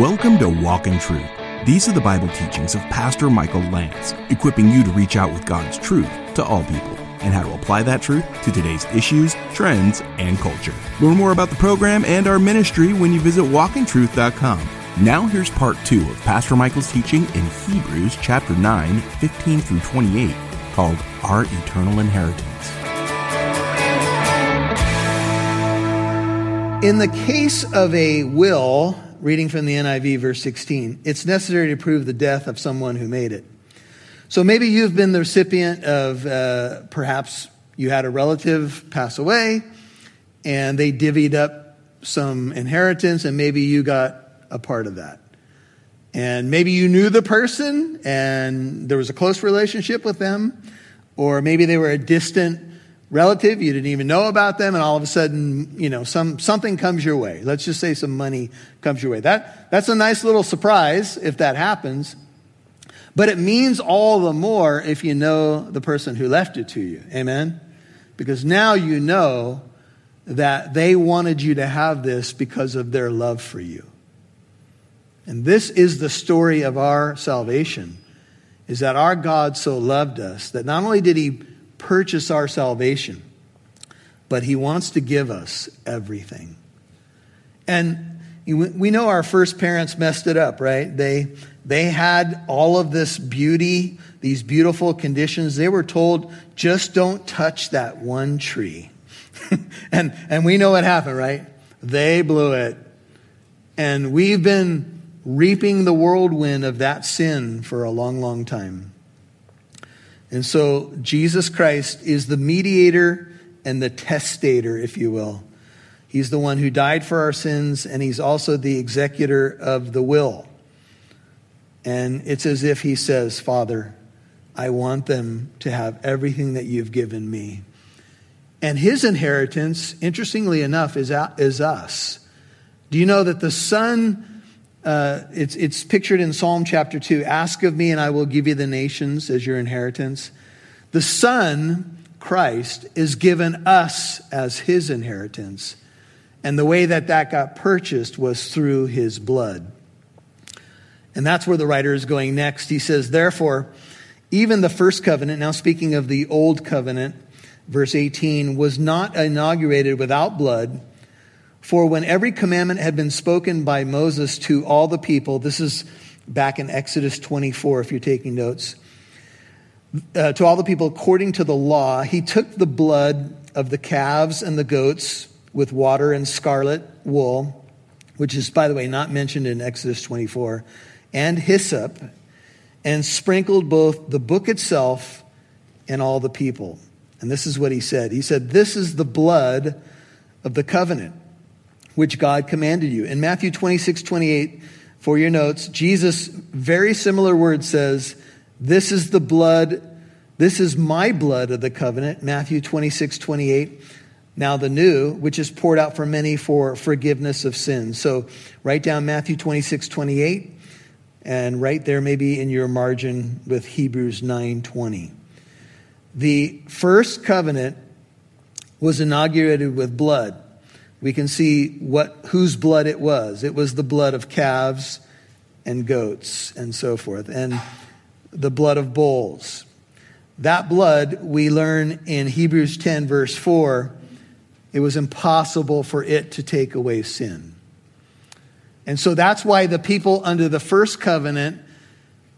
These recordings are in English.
Welcome to Walk in Truth. These are the Bible teachings of Pastor Michael Lantz, equipping you to reach out with God's truth to all people and how to apply that truth to today's issues, trends, and culture. Learn more about the program and our ministry when you visit walkintruth.com. Now here's part two of Pastor Michael's teaching in Hebrews chapter 9, 15 through 28, called Our Eternal Inheritance. In the case of a will, reading from the NIV, verse 16, it's necessary to prove the death of someone who made it. So maybe you've been the recipient of uh, perhaps you had a relative pass away and they divvied up some inheritance and maybe you got a part of that. And maybe you knew the person and there was a close relationship with them, or maybe they were a distant relative, you didn't even know about them, and all of a sudden, you know, some, something comes your way. Let's just say some money comes your way. That, that's a nice little surprise if that happens. But it means all the more if you know the person who left it to you. Amen? Because now you know that they wanted you to have this because of their love for you. And this is the story of our salvation is that our God so loved us that not only did he purchase our salvation, but He wants to give us everything. And we know our first parents messed it up, right? They, they had all of this beauty, these beautiful conditions. They were told, just don't touch that one tree. and, and we know what happened, right? They blew it. And we've been reaping the whirlwind of that sin for a long, long time. And so Jesus Christ is the mediator and the testator, if you will. He's the one who died for our sins, and he's also the executor of the will. And it's as if he says, Father, I want them to have everything that you've given me. And his inheritance, interestingly enough, is, is us. Do you know that the Son uh, it's, it's pictured in Psalm chapter 2 Ask of me, and I will give you the nations as your inheritance. The Son, Christ, is given us as his inheritance. And the way that that got purchased was through his blood. And that's where the writer is going next. He says, Therefore, even the first covenant, now speaking of the old covenant, verse 18, was not inaugurated without blood. For when every commandment had been spoken by Moses to all the people, this is back in Exodus 24, if you're taking notes, uh, to all the people according to the law, he took the blood of the calves and the goats with water and scarlet wool, which is, by the way, not mentioned in Exodus 24, and hyssop, and sprinkled both the book itself and all the people. And this is what he said He said, This is the blood of the covenant which God commanded you. In Matthew 26, 28, for your notes, Jesus, very similar word says, This is the blood, this is my blood of the covenant. Matthew 26, 28. Now the new, which is poured out for many for forgiveness of sins. So write down Matthew 26, 28, and right there maybe in your margin with Hebrews 9, 20. The first covenant was inaugurated with blood we can see what, whose blood it was. It was the blood of calves and goats and so forth, and the blood of bulls. That blood, we learn in Hebrews 10, verse 4, it was impossible for it to take away sin. And so that's why the people under the first covenant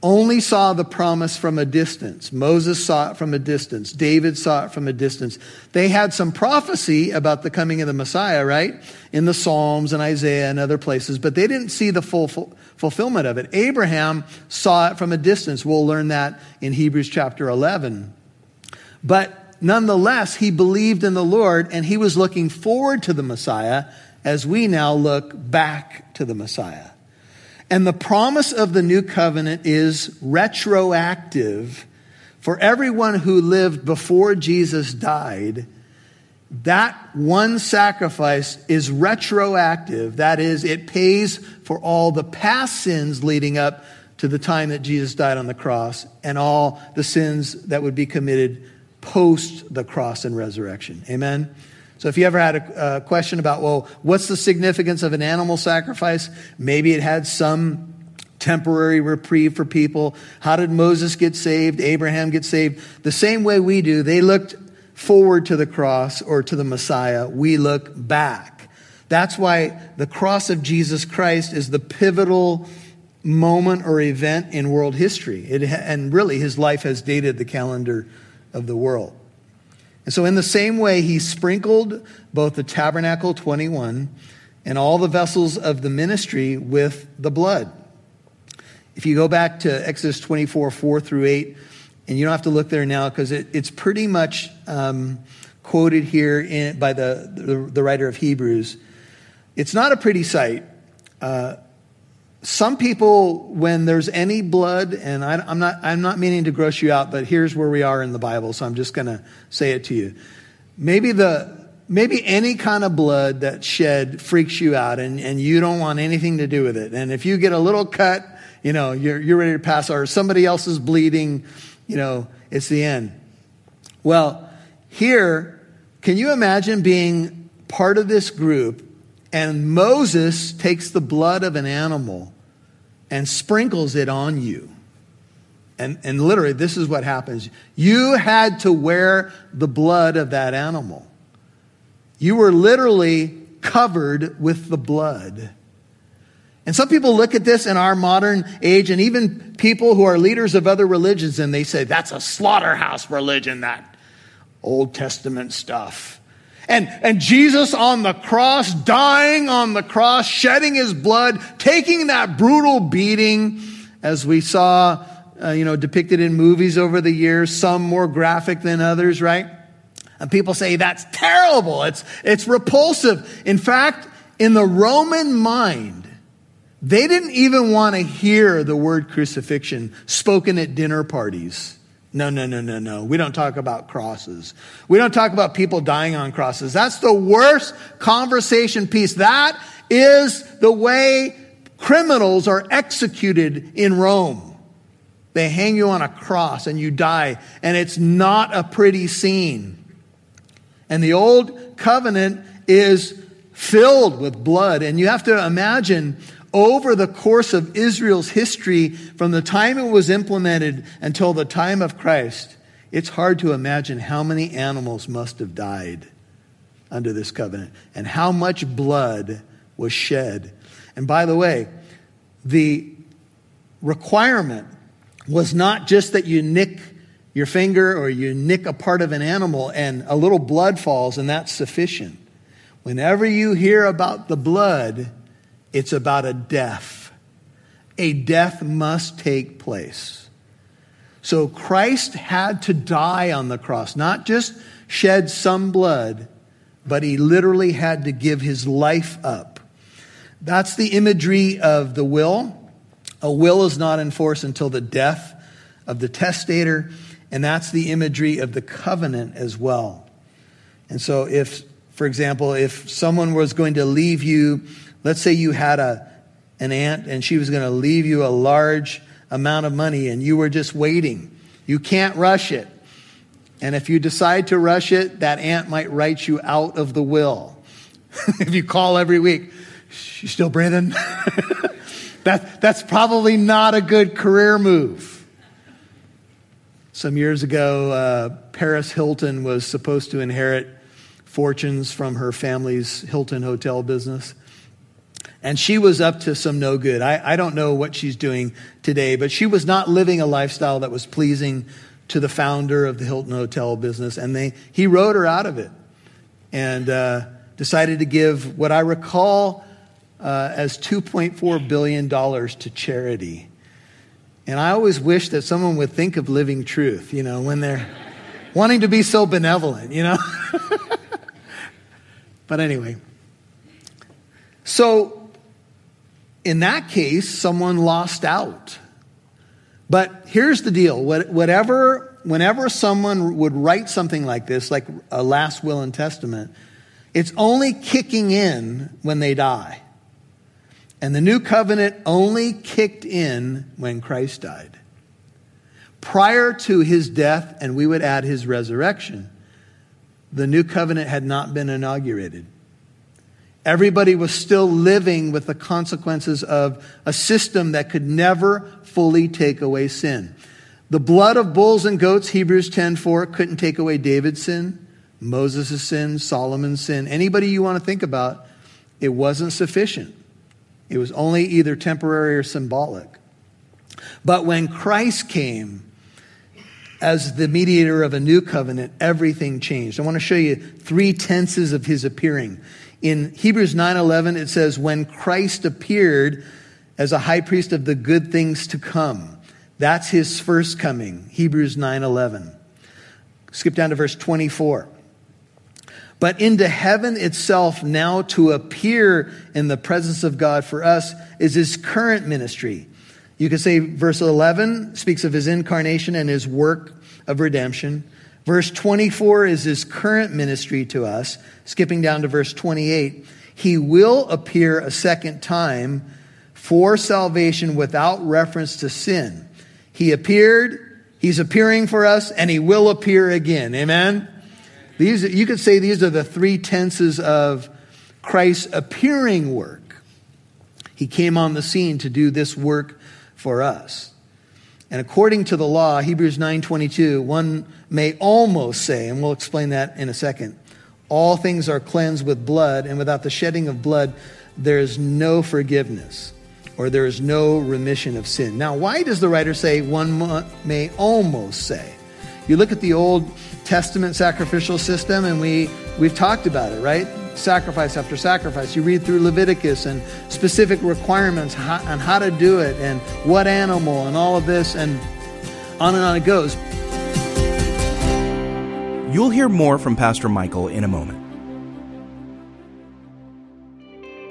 only saw the promise from a distance. Moses saw it from a distance. David saw it from a distance. They had some prophecy about the coming of the Messiah, right? In the Psalms and Isaiah and other places, but they didn't see the full, fulfillment of it. Abraham saw it from a distance. We'll learn that in Hebrews chapter 11. But nonetheless, he believed in the Lord and he was looking forward to the Messiah as we now look back to the Messiah. And the promise of the new covenant is retroactive for everyone who lived before Jesus died. That one sacrifice is retroactive. That is, it pays for all the past sins leading up to the time that Jesus died on the cross and all the sins that would be committed post the cross and resurrection. Amen? So if you ever had a, a, question about, well, what's the significance of an animal sacrifice? Maybe it had some temporary reprieve for people. How did Moses get saved? Abraham get saved? The same way we do. They looked forward to the cross or to the Messiah. We look back. That's why the cross of Jesus Christ is the pivotal moment or event in world history. It, and really, his life has dated the calendar of the world. And so, in the same way, he sprinkled both the tabernacle 21 and all the vessels of the ministry with the blood. If you go back to Exodus 24, 4 through 8, and you don't have to look there now because it, it's pretty much um, quoted here in, by the, the, the, writer of Hebrews. It's not a pretty sight. Uh, some people, when there's any blood, and I, am not, I'm not meaning to gross you out, but here's where we are in the Bible, so I'm just going to say it to you. Maybe the, maybe any kind of blood that shed freaks you out and, and you don't want anything to do with it. And if you get a little cut, you know, you're, you're ready to pass, or somebody else is bleeding, you know, it's the end. Well, here, can you imagine being part of this group and Moses takes the blood of an animal and sprinkles it on you. And, and literally, this is what happens. You had to wear the blood of that animal. You were literally covered with the blood. And some people look at this in our modern age, and even people who are leaders of other religions, and they say, that's a slaughterhouse religion, that Old Testament stuff. And, and Jesus on the cross, dying on the cross, shedding his blood, taking that brutal beating, as we saw, uh, you know, depicted in movies over the years, some more graphic than others, right? And people say that's terrible. It's, it's repulsive. In fact, in the Roman mind, they didn't even want to hear the word crucifixion spoken at dinner parties. No, no, no, no, no. We don't talk about crosses. We don't talk about people dying on crosses. That's the worst conversation piece. That is the way criminals are executed in Rome. They hang you on a cross and you die, and it's not a pretty scene. And the old covenant is filled with blood. And you have to imagine over the course of Israel's history, from the time it was implemented until the time of Christ, it's hard to imagine how many animals must have died under this covenant and how much blood was shed. And by the way, the requirement was not just that you nick your finger or you nick a part of an animal and a little blood falls and that's sufficient. Whenever you hear about the blood, it's about a death. A death must take place. So Christ had to die on the cross, not just shed some blood, but he literally had to give his life up. That's the imagery of the will. A will is not enforced until the death of the testator, and that's the imagery of the covenant as well. And so, if, for example, if someone was going to leave you Let's say you had a, an aunt and she was going to leave you a large amount of money and you were just waiting. You can't rush it. And if you decide to rush it, that aunt might write you out of the will. if you call every week, she's still breathing. that, that's probably not a good career move. Some years ago, uh, Paris Hilton was supposed to inherit fortunes from her family's Hilton hotel business. And she was up to some no good. I, I don't know what she's doing today, but she was not living a lifestyle that was pleasing to the founder of the Hilton Hotel business. And they, he wrote her out of it and uh, decided to give what I recall uh, as $2.4 billion to charity. And I always wish that someone would think of living truth, you know, when they're wanting to be so benevolent, you know? but anyway. So in that case, someone lost out. But here's the deal whatever, whenever someone would write something like this, like a last will and testament, it's only kicking in when they die. And the new covenant only kicked in when Christ died. Prior to his death, and we would add his resurrection, the new covenant had not been inaugurated. Everybody was still living with the consequences of a system that could never fully take away sin. The blood of bulls and goats, Hebrews 10:4, couldn't take away David's sin, Moses' sin, Solomon's sin, anybody you want to think about, it wasn't sufficient. It was only either temporary or symbolic. But when Christ came as the mediator of a new covenant, everything changed. I want to show you three tenses of his appearing. In Hebrews 9:11 it says when Christ appeared as a high priest of the good things to come. That's his first coming. Hebrews 9:11. Skip down to verse 24. But into heaven itself now to appear in the presence of God for us is his current ministry. You could say verse 11 speaks of his incarnation and his work of redemption. Verse 24 is his current ministry to us. Skipping down to verse 28, he will appear a second time for salvation without reference to sin. He appeared, he's appearing for us, and he will appear again. Amen? These, you could say these are the three tenses of Christ's appearing work. He came on the scene to do this work for us. And according to the law, Hebrews 9:22, one may almost say, and we'll explain that in a second, all things are cleansed with blood, and without the shedding of blood, there is no forgiveness or there is no remission of sin. Now, why does the writer say one may almost say? You look at the Old Testament sacrificial system, and we, we've talked about it, right? Sacrifice after sacrifice. You read through Leviticus and specific requirements on how to do it and what animal and all of this, and on and on it goes. You'll hear more from Pastor Michael in a moment.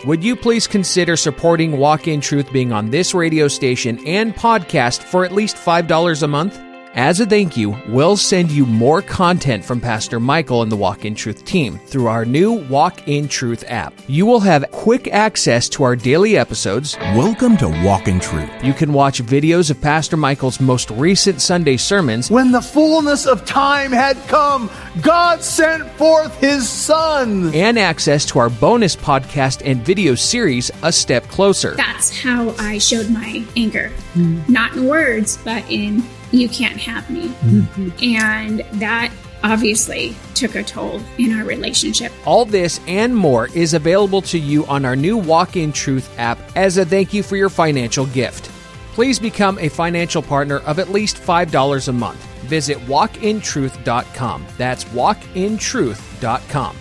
Would you please consider supporting Walk in Truth being on this radio station and podcast for at least $5 a month? As a thank you, we'll send you more content from Pastor Michael and the Walk in Truth team through our new Walk in Truth app. You will have quick access to our daily episodes. Welcome to Walk in Truth. You can watch videos of Pastor Michael's most recent Sunday sermons. When the fullness of time had come, God sent forth his Son. And access to our bonus podcast and video series, A Step Closer. That's how I showed my anger. Mm. Not in words, but in you can't have me. Mm-hmm. And that obviously took a toll in our relationship. All this and more is available to you on our new Walk in Truth app as a thank you for your financial gift. Please become a financial partner of at least $5 a month. Visit walkintruth.com. That's walkintruth.com.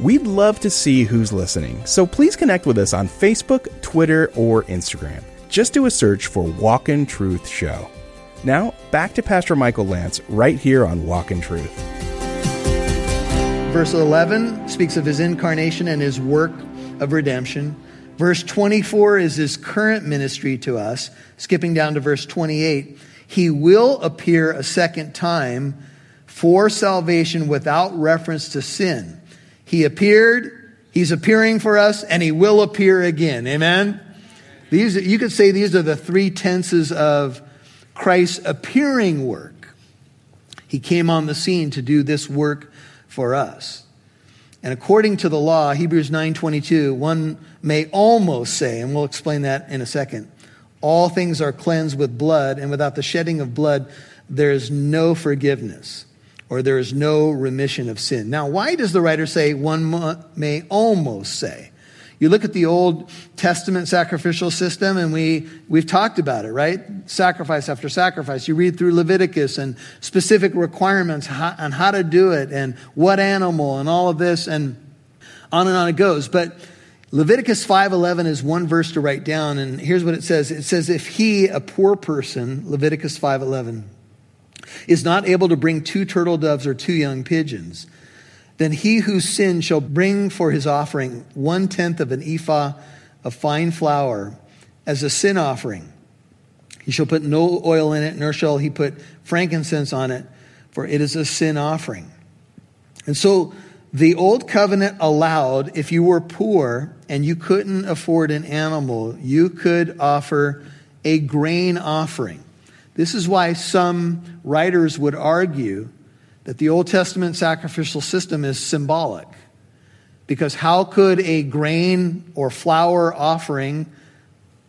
We'd love to see who's listening, so please connect with us on Facebook, Twitter, or Instagram. Just do a search for Walk in Truth Show. Now, back to Pastor Michael Lantz right here on Walk in Truth. Verse 11 speaks of his incarnation and his work of redemption. Verse 24 is his current ministry to us. Skipping down to verse 28, he will appear a second time for salvation without reference to sin. He appeared, He's appearing for us, and He will appear again. Amen? These, you could say these are the three tenses of Christ's appearing work. He came on the scene to do this work for us. And according to the law, Hebrews 9:22, one may almost say, and we'll explain that in a second, all things are cleansed with blood, and without the shedding of blood, there is no forgiveness or there is no remission of sin. Now, why does the writer say one may almost say? You look at the Old Testament sacrificial system, and we, we've talked about it, right? Sacrifice after sacrifice. You read through Leviticus and specific requirements on how to do it and what animal and all of this, and on and on it goes. But Leviticus 5:11 is one verse to write down and here's what it says. It says if he a poor person Leviticus 5:11 is not able to bring two turtle doves or two young pigeons, then he who sinned shall bring for his offering one tenth of an ephah of fine flour as a sin offering. He shall put no oil in it, nor shall he put frankincense on it, for it is a sin offering. And so the old covenant allowed, if you were poor and you couldn't afford an animal, you could offer a grain offering. This is why some writers would argue that the Old Testament sacrificial system is symbolic. Because how could a grain or flour offering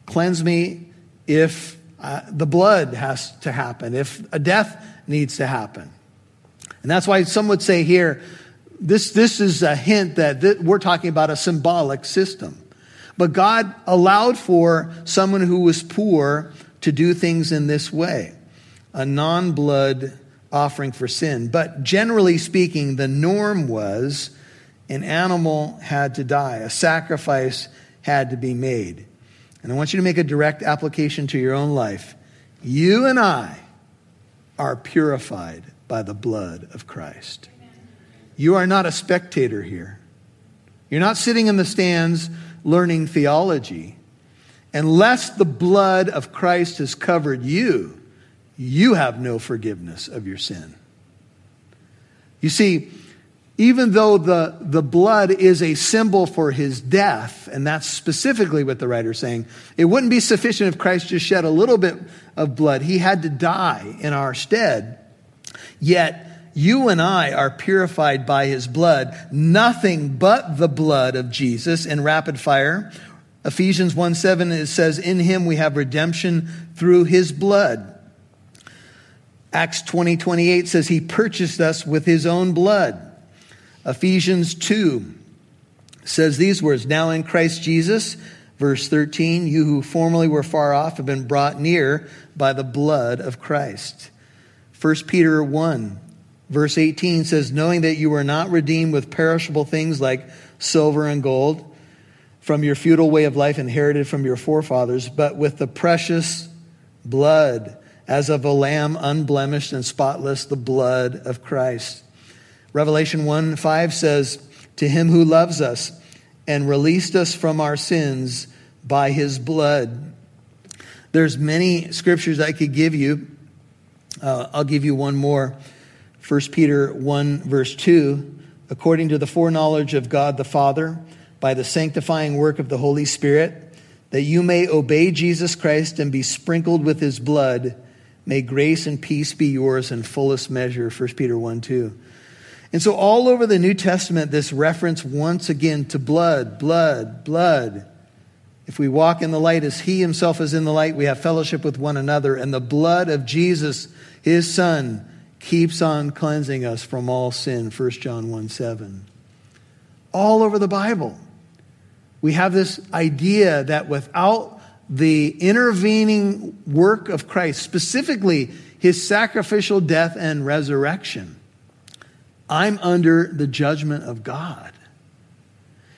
cleanse me if uh, the blood has to happen, if a death needs to happen? And that's why some would say here, this, this is a hint that th- we're talking about a symbolic system. But God allowed for someone who was poor to do things in this way a non blood offering for sin. But generally speaking, the norm was an animal had to die, a sacrifice had to be made. And I want you to make a direct application to your own life. You and I are purified by the blood of Christ. You are not a spectator here. You're not sitting in the stands learning theology. Unless the blood of Christ has covered you, you have no forgiveness of your sin. You see, even though the, the blood is a symbol for his death, and that's specifically what the writer's saying, it wouldn't be sufficient if Christ just shed a little bit of blood. He had to die in our stead. Yet, you and I are purified by his blood, nothing but the blood of Jesus in rapid fire. Ephesians 1 7, it says, In him we have redemption through his blood. Acts 20 28 says, He purchased us with his own blood. Ephesians 2 says these words Now in Christ Jesus, verse 13, you who formerly were far off have been brought near by the blood of Christ. 1 Peter 1 Verse 18 says, Knowing that you were not redeemed with perishable things like silver and gold from your feudal way of life inherited from your forefathers, but with the precious blood as of a lamb unblemished and spotless, the blood of Christ. Revelation 1 5 says, To him who loves us and released us from our sins by his blood. There's many scriptures I could give you. Uh, I'll give you one more. 1 Peter 1, verse 2, according to the foreknowledge of God the Father, by the sanctifying work of the Holy Spirit, that you may obey Jesus Christ and be sprinkled with his blood, may grace and peace be yours in fullest measure. 1 Peter 1, 2. And so, all over the New Testament, this reference once again to blood, blood, blood. If we walk in the light as he himself is in the light, we have fellowship with one another, and the blood of Jesus, his son, keeps on cleansing us from all sin, 1 John 1 7. All over the Bible, we have this idea that without the intervening work of Christ, specifically his sacrificial death and resurrection, I'm under the judgment of God.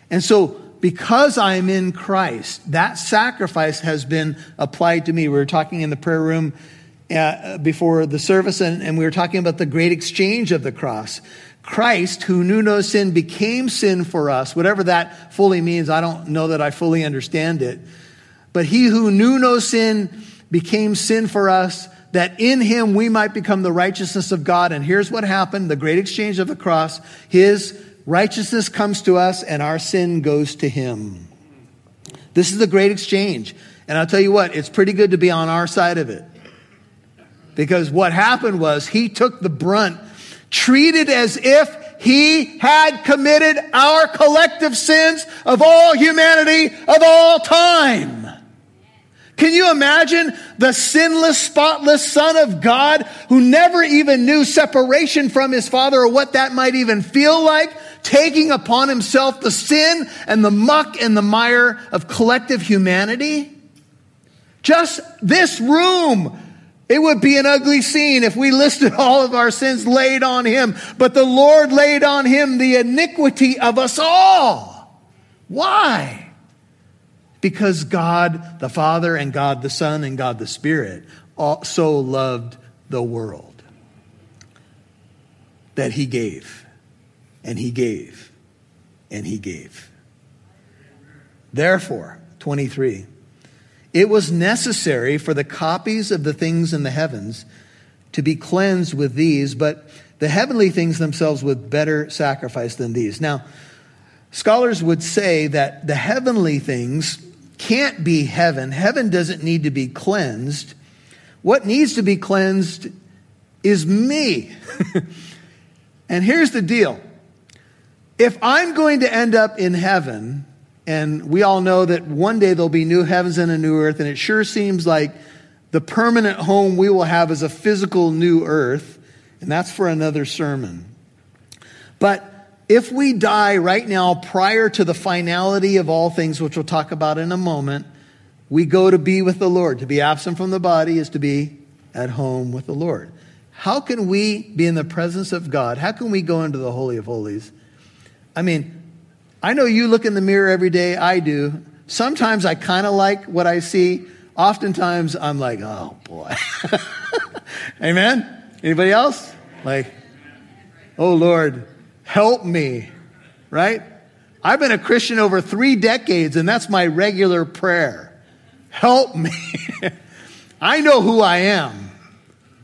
And so, because I'm in Christ, that sacrifice has been applied to me. We were talking in the prayer room uh, before the service, and, and we were talking about the great exchange of the cross. Christ, who knew no sin, became sin for us. Whatever that fully means, I don't know that I fully understand it. But he who knew no sin became sin for us, that in him we might become the righteousness of God. And here's what happened the great exchange of the cross. His righteousness comes to us, and our sin goes to him. This is the great exchange. And I'll tell you what, it's pretty good to be on our side of it. Because what happened was he took the brunt, treated as if he had committed our collective sins of all humanity of all time. Can you imagine the sinless, spotless Son of God who never even knew separation from his Father or what that might even feel like, taking upon himself the sin and the muck and the mire of collective humanity? Just this room it would be an ugly scene if we listed all of our sins laid on him, but the Lord laid on him the iniquity of us all. Why? Because God the Father and God the Son and God the Spirit so loved the world that he gave and he gave and he gave. Therefore, 23. It was necessary for the copies of the things in the heavens to be cleansed with these, but the heavenly things themselves with better sacrifice than these. Now, scholars would say that the heavenly things can't be heaven. Heaven doesn't need to be cleansed. What needs to be cleansed is me. and here's the deal if I'm going to end up in heaven, and we all know that one day there'll be new heavens and a new earth, and it sure seems like the permanent home we will have is a physical new earth, and that's for another sermon. But if we die right now prior to the finality of all things, which we'll talk about in a moment, we go to be with the Lord. To be absent from the body is to be at home with the Lord. How can we be in the presence of God? How can we go into the Holy of Holies? I mean, I know you look in the mirror every day, I do. Sometimes I kind of like what I see. Oftentimes I'm like, oh boy. Amen? Anybody else? Like, oh Lord, help me. Right? I've been a Christian over three decades, and that's my regular prayer. Help me. I know who I am.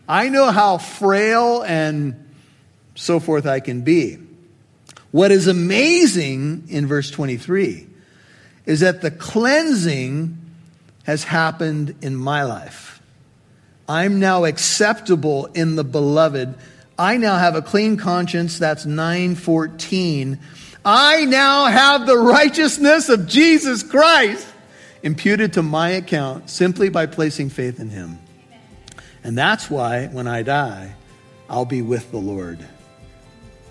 I know how frail and so forth I can be. What is amazing in verse 23 is that the cleansing has happened in my life. I'm now acceptable in the beloved. I now have a clean conscience. That's 914. I now have the righteousness of Jesus Christ imputed to my account simply by placing faith in him. And that's why when I die, I'll be with the Lord.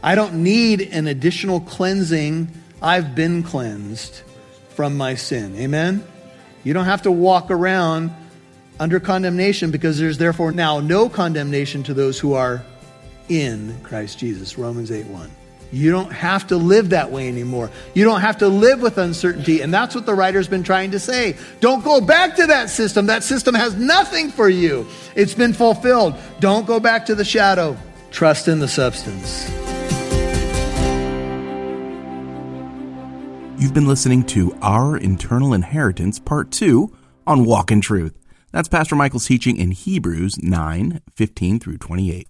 I don't need an additional cleansing. I've been cleansed from my sin. Amen? You don't have to walk around under condemnation because there's therefore now no condemnation to those who are in Christ Jesus. Romans 8 1. You don't have to live that way anymore. You don't have to live with uncertainty. And that's what the writer's been trying to say. Don't go back to that system. That system has nothing for you, it's been fulfilled. Don't go back to the shadow. Trust in the substance. You've been listening to Our Eternal Inheritance, Part 2 on Walk in Truth. That's Pastor Michael's teaching in Hebrews 9 15 through 28.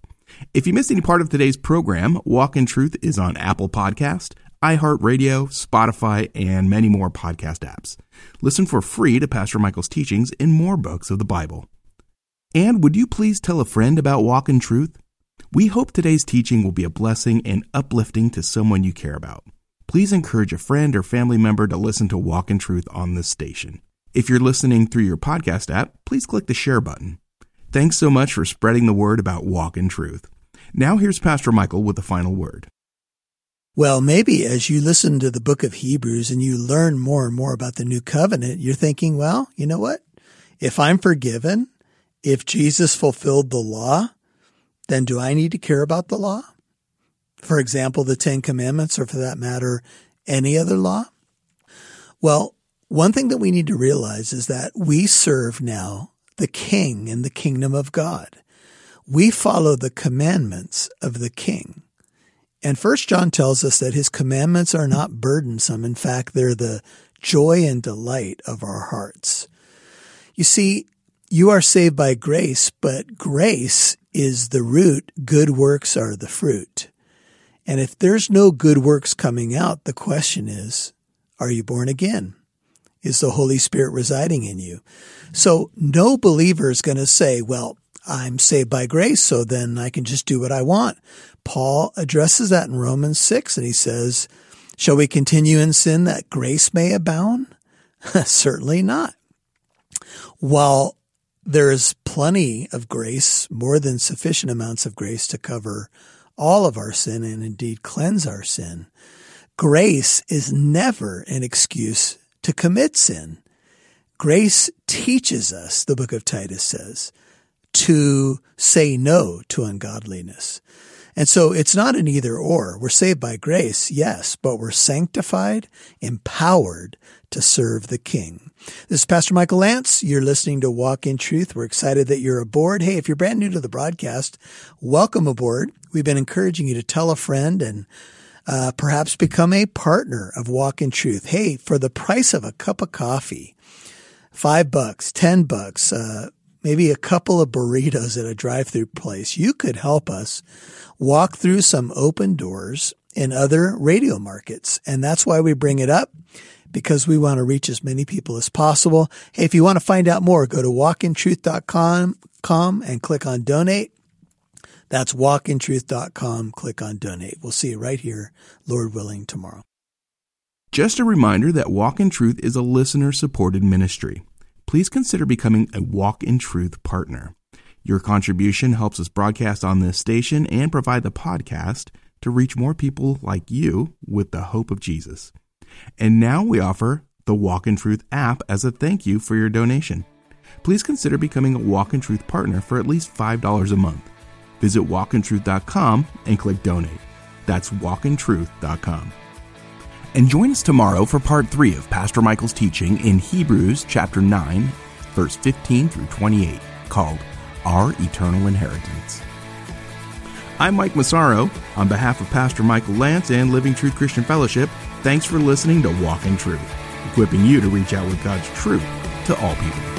If you missed any part of today's program, Walk in Truth is on Apple Podcast, iHeartRadio, Spotify, and many more podcast apps. Listen for free to Pastor Michael's teachings in more books of the Bible. And would you please tell a friend about Walk in Truth? We hope today's teaching will be a blessing and uplifting to someone you care about please encourage a friend or family member to listen to Walk in Truth on this station. If you're listening through your podcast app, please click the share button. Thanks so much for spreading the word about Walk in Truth. Now here's Pastor Michael with the final word. Well, maybe as you listen to the book of Hebrews and you learn more and more about the new covenant, you're thinking, well, you know what? If I'm forgiven, if Jesus fulfilled the law, then do I need to care about the law? For example, the Ten Commandments, or for that matter, any other law? Well, one thing that we need to realize is that we serve now the King in the kingdom of God. We follow the commandments of the King. And First John tells us that his commandments are not burdensome. In fact, they're the joy and delight of our hearts. You see, you are saved by grace, but grace is the root. Good works are the fruit. And if there's no good works coming out, the question is, are you born again? Is the Holy Spirit residing in you? So no believer is going to say, well, I'm saved by grace, so then I can just do what I want. Paul addresses that in Romans 6 and he says, shall we continue in sin that grace may abound? Certainly not. While there is plenty of grace, more than sufficient amounts of grace to cover all of our sin and indeed cleanse our sin. Grace is never an excuse to commit sin. Grace teaches us, the book of Titus says, to say no to ungodliness. And so it's not an either or. We're saved by grace, yes, but we're sanctified, empowered to serve the King. This is Pastor Michael Lantz. You're listening to Walk in Truth. We're excited that you're aboard. Hey, if you're brand new to the broadcast, welcome aboard. We've been encouraging you to tell a friend and uh, perhaps become a partner of Walk in Truth. Hey, for the price of a cup of coffee, five bucks, ten bucks, uh, maybe a couple of burritos at a drive-through place, you could help us walk through some open doors in other radio markets. And that's why we bring it up because we want to reach as many people as possible. Hey, if you want to find out more, go to walkintruth.com and click on donate. That's walkintruth.com. Click on donate. We'll see you right here, Lord willing, tomorrow. Just a reminder that Walk in Truth is a listener supported ministry. Please consider becoming a Walk in Truth partner. Your contribution helps us broadcast on this station and provide the podcast to reach more people like you with the hope of Jesus. And now we offer the Walk in Truth app as a thank you for your donation. Please consider becoming a Walk in Truth partner for at least $5 a month. Visit walkintruth.com and click donate. That's walkintruth.com. And join us tomorrow for part 3 of Pastor Michael's teaching in Hebrews chapter 9, verse 15 through 28, called Our Eternal Inheritance. I'm Mike Massaro. On behalf of Pastor Michael Lantz and Living Truth Christian Fellowship, thanks for listening to Walk in Truth, equipping you to reach out with God's truth to all people.